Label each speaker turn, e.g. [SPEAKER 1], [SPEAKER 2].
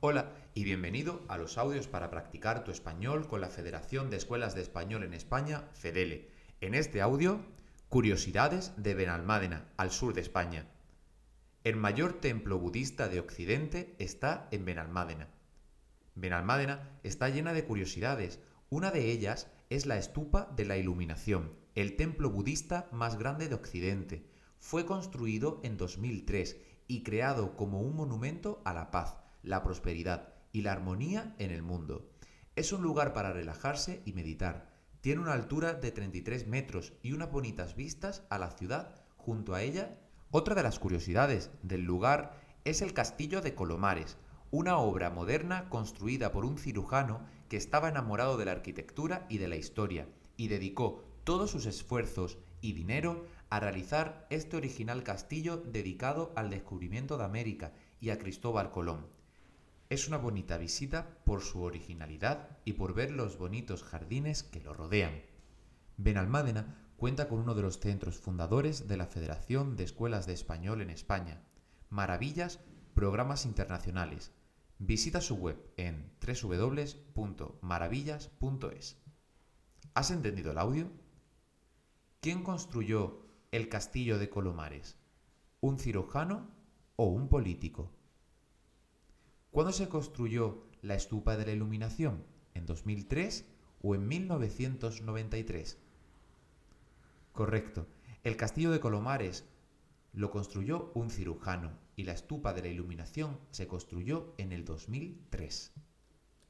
[SPEAKER 1] Hola y bienvenido a los audios para practicar tu español con la Federación de Escuelas de Español en España, FEDELE. En este audio, curiosidades de Benalmádena, al sur de España. El mayor templo budista de Occidente está en Benalmádena. Benalmádena está llena de curiosidades. Una de ellas es la estupa de la iluminación, el templo budista más grande de Occidente. Fue construido en 2003 y creado como un monumento a la paz la prosperidad y la armonía en el mundo. Es un lugar para relajarse y meditar. Tiene una altura de 33 metros y unas bonitas vistas a la ciudad junto a ella. Otra de las curiosidades del lugar es el Castillo de Colomares, una obra moderna construida por un cirujano que estaba enamorado de la arquitectura y de la historia y dedicó todos sus esfuerzos y dinero a realizar este original castillo dedicado al descubrimiento de América y a Cristóbal Colón. Es una bonita visita por su originalidad y por ver los bonitos jardines que lo rodean. Benalmádena cuenta con uno de los centros fundadores de la Federación de Escuelas de Español en España. Maravillas, programas internacionales. Visita su web en www.maravillas.es. ¿Has entendido el audio? ¿Quién construyó el castillo de Colomares? ¿Un cirujano o un político? ¿Cuándo se construyó la estupa de la iluminación? ¿En 2003 o en 1993? Correcto. El castillo de Colomares lo construyó un cirujano y la estupa de la iluminación se construyó en el 2003.